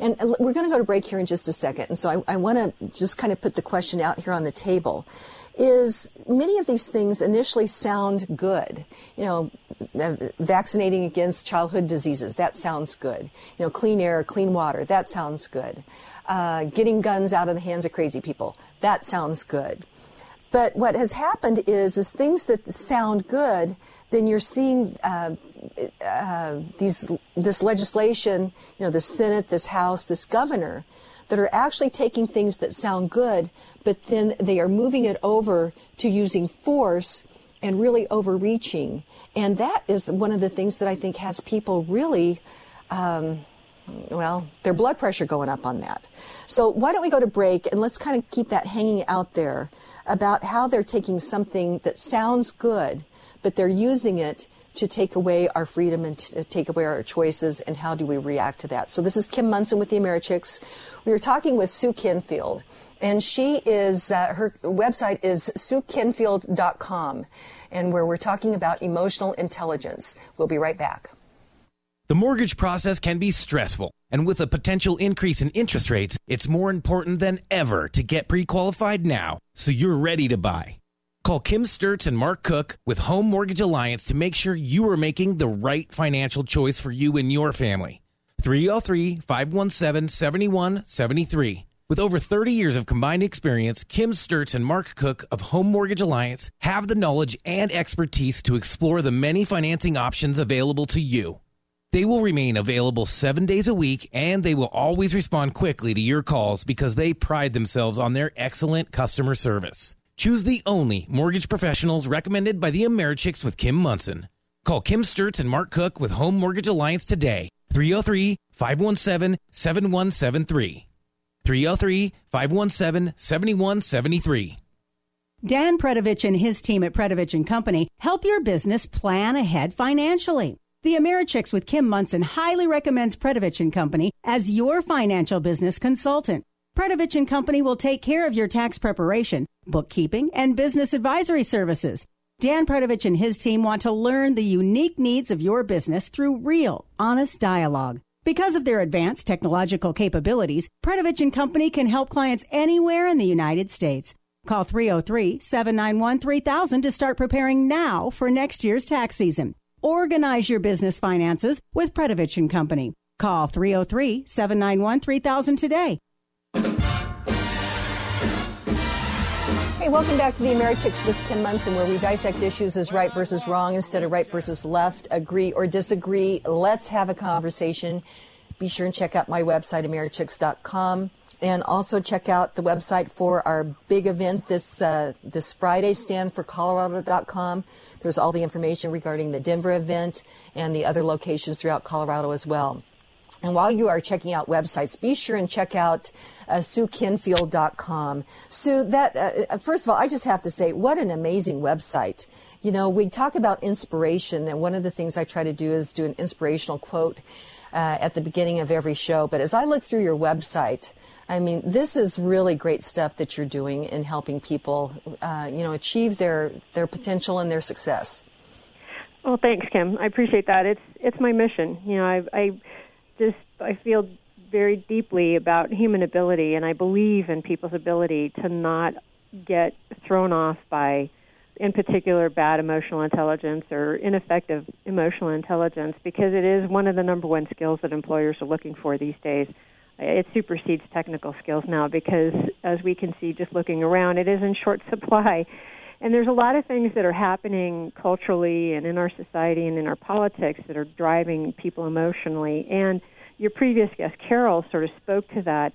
and we're going to go to break here in just a second. And so I, I want to just kind of put the question out here on the table. Is many of these things initially sound good. You know, vaccinating against childhood diseases, that sounds good. You know, clean air, clean water, that sounds good. Uh, getting guns out of the hands of crazy people, that sounds good. But what has happened is, is things that sound good, then you're seeing uh, uh, these this legislation, you know, the Senate, this House, this governor, that are actually taking things that sound good, but then they are moving it over to using force and really overreaching. And that is one of the things that I think has people really, um, well, their blood pressure going up on that. So why don't we go to break and let's kind of keep that hanging out there about how they're taking something that sounds good, but they're using it to take away our freedom and to take away our choices, and how do we react to that? So this is Kim Monson with the Americhicks. We were talking with Sue Kenfield, and she is uh, her website is suekenfield.com, and where we're talking about emotional intelligence. We'll be right back. The mortgage process can be stressful, and with a potential increase in interest rates, it's more important than ever to get pre-qualified now so you're ready to buy. Call Kim Sturts and Mark Cook with Home Mortgage Alliance to make sure you are making the right financial choice for you and your family. 303 517 7173. With over 30 years of combined experience, Kim Sturts and Mark Cook of Home Mortgage Alliance have the knowledge and expertise to explore the many financing options available to you. They will remain available seven days a week and they will always respond quickly to your calls because they pride themselves on their excellent customer service. Choose the only mortgage professionals recommended by the Americhicks with Kim Monson. Call Kim Sturts and Mark Cook with Home Mortgage Alliance today. 303 517 7173. 303 517 7173. Dan Predovich and his team at Predovich Company help your business plan ahead financially. The Americhicks with Kim Monson highly recommends Predovich Company as your financial business consultant. Predovich Company will take care of your tax preparation, bookkeeping, and business advisory services. Dan Predovich and his team want to learn the unique needs of your business through real, honest dialogue. Because of their advanced technological capabilities, Predovich and Company can help clients anywhere in the United States. Call 303-791-3000 to start preparing now for next year's tax season. Organize your business finances with Predovich and Company. Call 303-791-3000 today. Hey, welcome back to the Americhicks with Kim Monson, where we dissect issues as right versus wrong instead of right versus left, agree or disagree. Let's have a conversation. Be sure and check out my website, americhicks.com, and also check out the website for our big event this uh, this Friday, standforcolorado.com. There's all the information regarding the Denver event and the other locations throughout Colorado as well. And while you are checking out websites, be sure and check out uh, SueKenfield.com. Sue, that uh, uh, first of all, I just have to say, what an amazing website. You know, we talk about inspiration, and one of the things I try to do is do an inspirational quote uh, at the beginning of every show. But as I look through your website, I mean, this is really great stuff that you're doing in helping people, uh, you know, achieve their their potential and their success. Well, thanks, Kim. I appreciate that. It's it's my mission. You know, I, I just I feel very deeply about human ability, and I believe in people's ability to not get thrown off by, in particular, bad emotional intelligence or ineffective emotional intelligence, because it is one of the number one skills that employers are looking for these days. It supersedes technical skills now because, as we can see just looking around, it is in short supply. And there's a lot of things that are happening culturally and in our society and in our politics that are driving people emotionally. And your previous guest, Carol, sort of spoke to that.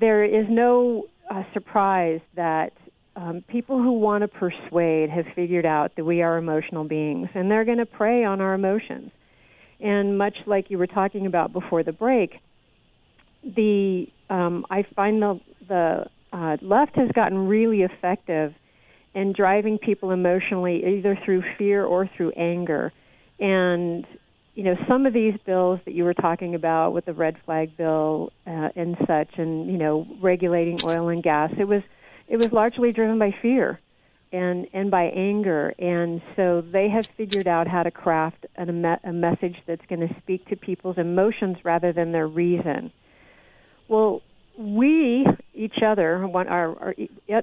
There is no uh, surprise that um, people who want to persuade have figured out that we are emotional beings, and they're going to prey on our emotions. And much like you were talking about before the break, the um, I find the the uh, left has gotten really effective and driving people emotionally either through fear or through anger. And you know, some of these bills that you were talking about with the red flag bill uh, and such, and you know, regulating oil and gas, it was it was largely driven by fear and and by anger, and so they have figured out how to craft a, a message that's going to speak to people's emotions rather than their reason. Well, we each other, one, our, our,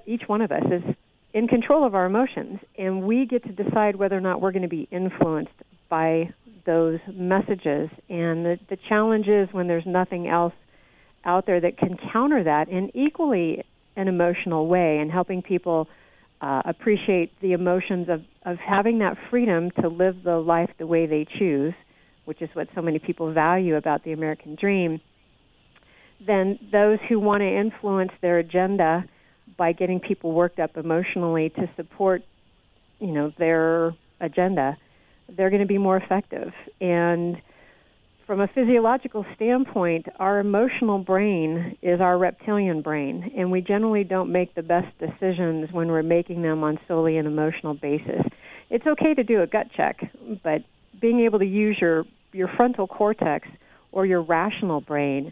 each one of us is in control of our emotions, and we get to decide whether or not we're going to be influenced by those messages. And the, the challenge is when there's nothing else out there that can counter that in equally an emotional way, and helping people uh, appreciate the emotions of, of having that freedom to live the life the way they choose, which is what so many people value about the American dream. Then those who want to influence their agenda by getting people worked up emotionally to support, you know, their agenda, they're going to be more effective. And from a physiological standpoint, our emotional brain is our reptilian brain, and we generally don't make the best decisions when we're making them on solely an emotional basis. It's okay to do a gut check, but being able to use your your frontal cortex or your rational brain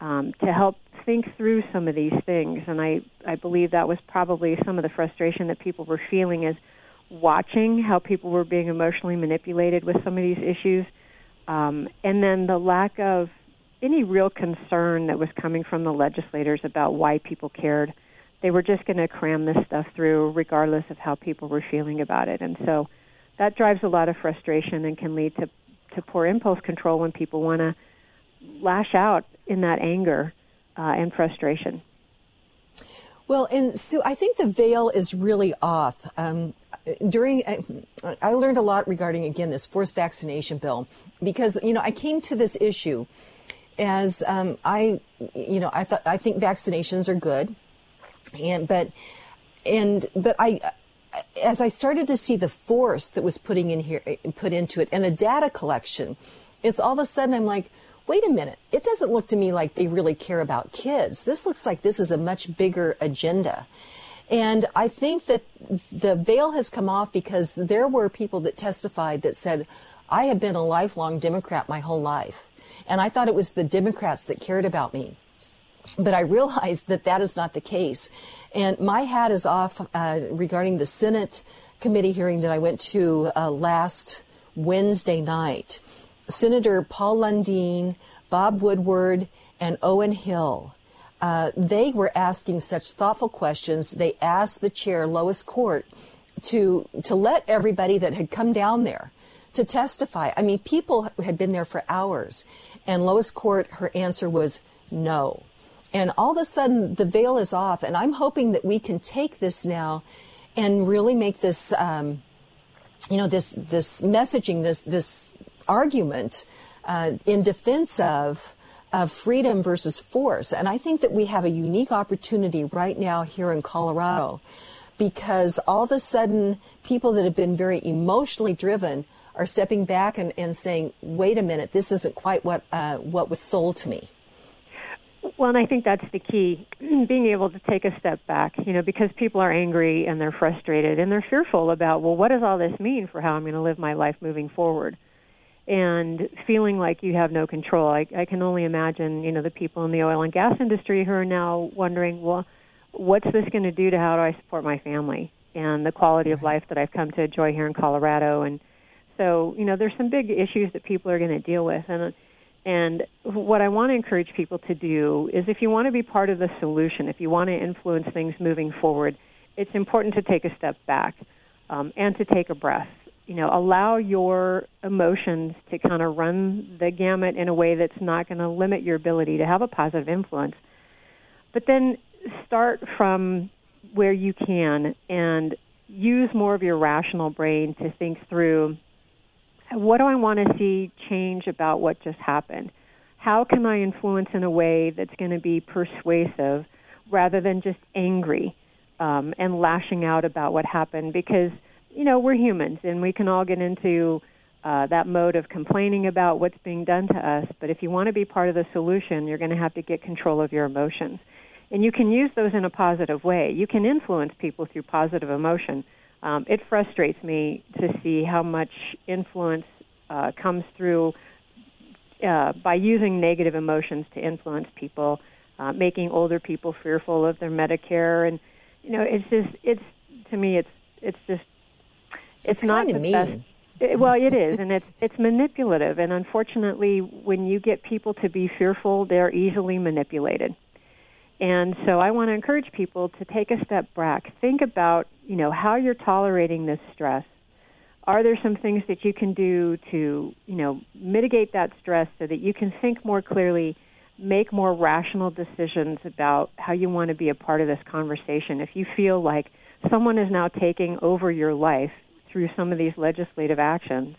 um, to help think through some of these things. And I, I believe that was probably some of the frustration that people were feeling is watching how people were being emotionally manipulated with some of these issues. Um, and then the lack of any real concern that was coming from the legislators about why people cared. They were just going to cram this stuff through regardless of how people were feeling about it. And so that drives a lot of frustration and can lead to, to poor impulse control when people want to lash out in that anger uh, and frustration. Well, and Sue, I think the veil is really off. Um, during, uh, I learned a lot regarding again this forced vaccination bill because you know I came to this issue as um, I, you know, I thought I think vaccinations are good, and but and but I as I started to see the force that was putting in here put into it and the data collection, it's all of a sudden I'm like, wait a minute, it doesn't look to me like they really care about kids. This looks like this is a much bigger agenda. And I think that the veil has come off because there were people that testified that said, I have been a lifelong Democrat my whole life. And I thought it was the Democrats that cared about me. But I realized that that is not the case. And my hat is off uh, regarding the Senate committee hearing that I went to uh, last Wednesday night. Senator Paul Lundeen, Bob Woodward, and Owen Hill. Uh, they were asking such thoughtful questions. They asked the chair, Lois Court, to to let everybody that had come down there to testify. I mean, people had been there for hours, and Lois Court, her answer was no. And all of a sudden, the veil is off. And I'm hoping that we can take this now and really make this, um, you know, this, this messaging, this, this argument uh, in defense of, of freedom versus force. And I think that we have a unique opportunity right now here in Colorado because all of a sudden, people that have been very emotionally driven are stepping back and, and saying, wait a minute, this isn't quite what, uh, what was sold to me. Well, and I think that's the key, <clears throat> being able to take a step back, you know, because people are angry and they're frustrated and they're fearful about, well, what does all this mean for how I'm going to live my life moving forward? And feeling like you have no control. I, I can only imagine, you know, the people in the oil and gas industry who are now wondering, well, what's this going to do to how do I support my family and the quality of life that I've come to enjoy here in Colorado? And so, you know, there's some big issues that people are going to deal with. And and what I want to encourage people to do is if you want to be part of the solution, if you want to influence things moving forward, it's important to take a step back um, and to take a breath. You know, allow your emotions to kind of run the gamut in a way that's not going to limit your ability to have a positive influence. But then start from where you can and use more of your rational brain to think through what do I want to see change about what just happened? How can I influence in a way that's going to be persuasive rather than just angry um, and lashing out about what happened? Because, you know, we're humans and we can all get into uh, that mode of complaining about what's being done to us. But if you want to be part of the solution, you're going to have to get control of your emotions. And you can use those in a positive way. You can influence people through positive emotion um, it frustrates me to see how much influence uh, comes through uh, by using negative emotions to influence people, uh, making older people fearful of their Medicare, and you know, it's just it's to me, it's it's just it's, it's not the mean. best. It, well, it is, and it's it's manipulative, and unfortunately, when you get people to be fearful, they're easily manipulated. And so I want to encourage people to take a step back. Think about, you know, how you're tolerating this stress. Are there some things that you can do to, you know, mitigate that stress so that you can think more clearly, make more rational decisions about how you want to be a part of this conversation? If you feel like someone is now taking over your life through some of these legislative actions,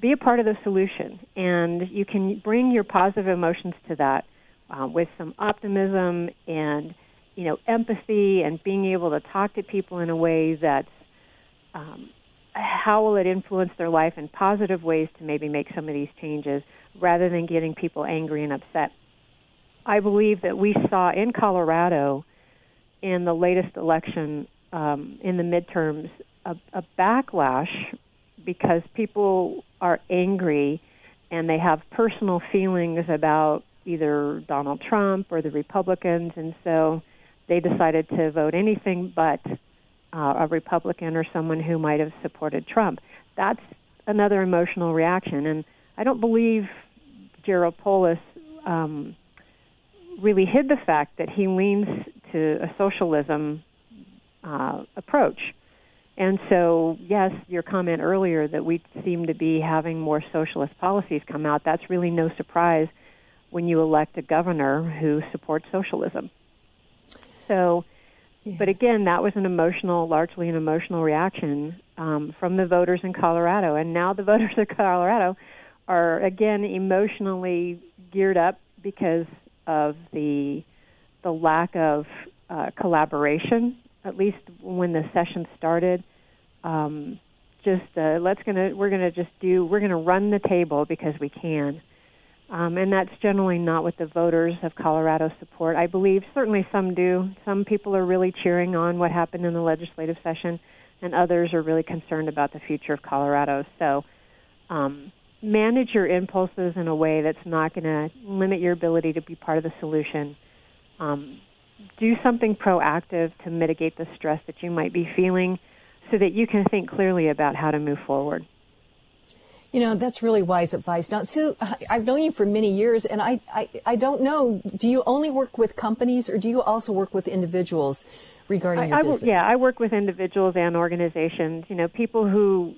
be a part of the solution. And you can bring your positive emotions to that uh, with some optimism and you know empathy and being able to talk to people in a way that's um, how will it influence their life in positive ways to maybe make some of these changes rather than getting people angry and upset. I believe that we saw in Colorado in the latest election um, in the midterms a, a backlash because people are angry and they have personal feelings about either Donald Trump or the Republicans, and so they decided to vote anything but uh, a Republican or someone who might have supported Trump. That's another emotional reaction, and I don't believe Jared Polis um, really hid the fact that he leans to a socialism uh, approach. And so, yes, your comment earlier that we seem to be having more socialist policies come out, that's really no surprise when you elect a governor who supports socialism. So, yeah. but again, that was an emotional, largely an emotional reaction um, from the voters in Colorado. And now the <laughs> voters of Colorado are again emotionally geared up because of the the lack of uh, collaboration. At least when the session started, um, just uh, let's gonna we're gonna just do we're gonna run the table because we can um, and that's generally not what the voters of Colorado support. I believe certainly some do. Some people are really cheering on what happened in the legislative session, and others are really concerned about the future of Colorado. So, um, manage your impulses in a way that's not going to limit your ability to be part of the solution. Um, do something proactive to mitigate the stress that you might be feeling so that you can think clearly about how to move forward. You know, that's really wise advice. Now, Sue, I've known you for many years, and I, I, I don't know, do you only work with companies or do you also work with individuals regarding your I, business? yeah, I work with individuals and organizations, you know, people who,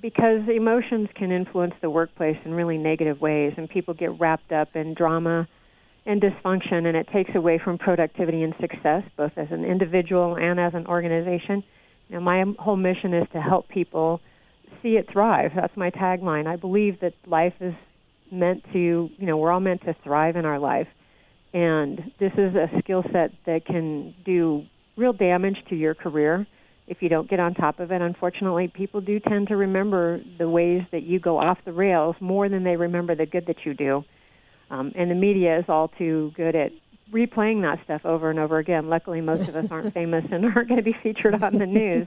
because emotions can influence the workplace in really negative ways, and people get wrapped up in drama and dysfunction, and it takes away from productivity and success, both as an individual and as an organization. You know, my whole mission is to help people see it thrive. That's my tagline. I believe that life is meant to, you know, we're all meant to thrive in our life. And this is a skill set that can do real damage to your career if you don't get on top of it. Unfortunately, people do tend to remember the ways that you go off the rails more than they remember the good that you do. Um, and the media is all too good at replaying that stuff over and over again. Luckily, most of us aren't <laughs> famous and aren't going to be featured on the news.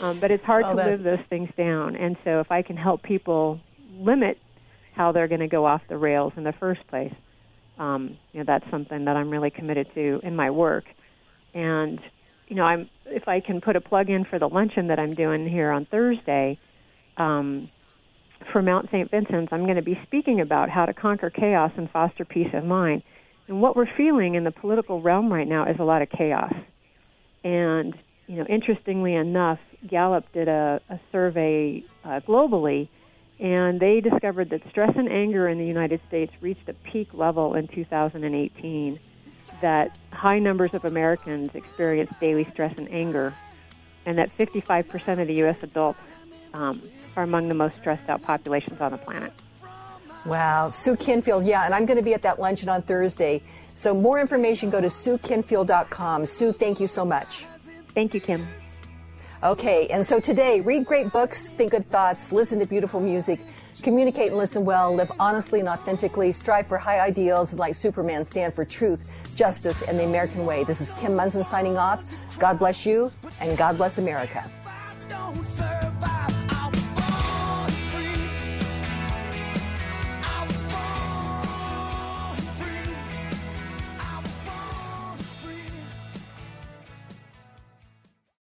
Um, but it's hard Oh, to that- live those things down. And so, if I can help people limit how they're going to go off the rails in the first place, um, you know, that's something that I'm really committed to in my work. And you know, I'm if I can put a plug in for the luncheon that I'm doing here on Thursday. Um, for Mount St. Vincent's, I'm going to be speaking about how to conquer chaos and foster peace of mind. And what we're feeling in the political realm right now is a lot of chaos. And, you know, interestingly enough, Gallup did a, a survey uh, globally, and they discovered that stress and anger in the United States reached a peak level in 2018. That high numbers of Americans experience daily stress and anger, and that 55% of the U.S. adults um, are among the most stressed out populations on the planet. Wow, Sue Kenfield. Yeah, and I'm going to be at that luncheon on Thursday. So more information, go to suekenfield.com. Sue, thank you so much. Thank you, Kim. Okay, and so today, read great books, think good thoughts, listen to beautiful music, communicate and listen well, live honestly and authentically, strive for high ideals, and like Superman, stand for truth, justice, and the American way. This is Kim Monson signing off. God bless you, and God bless America.